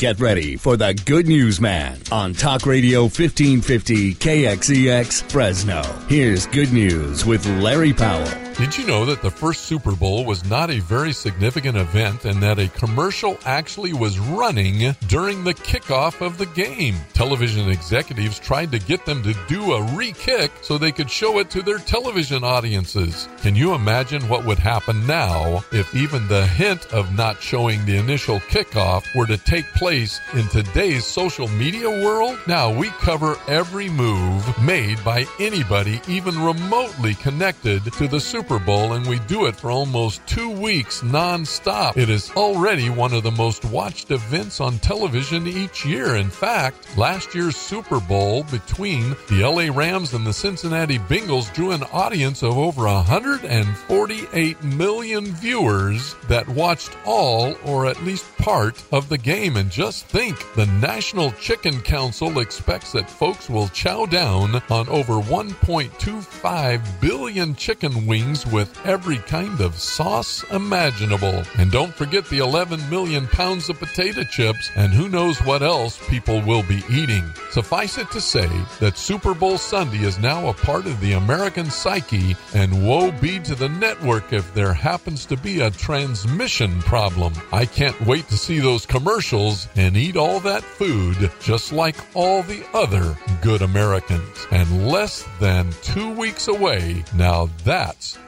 Get ready for the Good News Man on Talk Radio 1550 KXEX Fresno. Here's Good News with Larry Powell. Did you know that the first Super Bowl was not a very significant event and that a commercial actually was running during the kickoff of the game? Television executives tried to get them to do a re kick so they could show it to their television audiences. Can you imagine what would happen now if even the hint of not showing the initial kickoff were to take place in today's social media world? Now, we cover every move made by anybody even remotely connected to the Super Bowl, and we do it for almost two weeks non-stop. It is already one of the most watched events on television each year. In fact, last year's Super Bowl between the LA Rams and the Cincinnati Bengals drew an audience of over 148 million viewers that watched all or at least part of the game. And just think, the National Chicken Council expects that folks will chow down on over 1.25 billion chicken wings with every kind of sauce imaginable. And don't forget the 11 million pounds of potato chips and who knows what else people will be eating. Suffice it to say that Super Bowl Sunday is now a part of the American psyche, and woe be to the network if there happens to be a transmission problem. I can't wait to see those commercials and eat all that food just like all the other good Americans. And less than two weeks away, now that's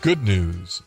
good news.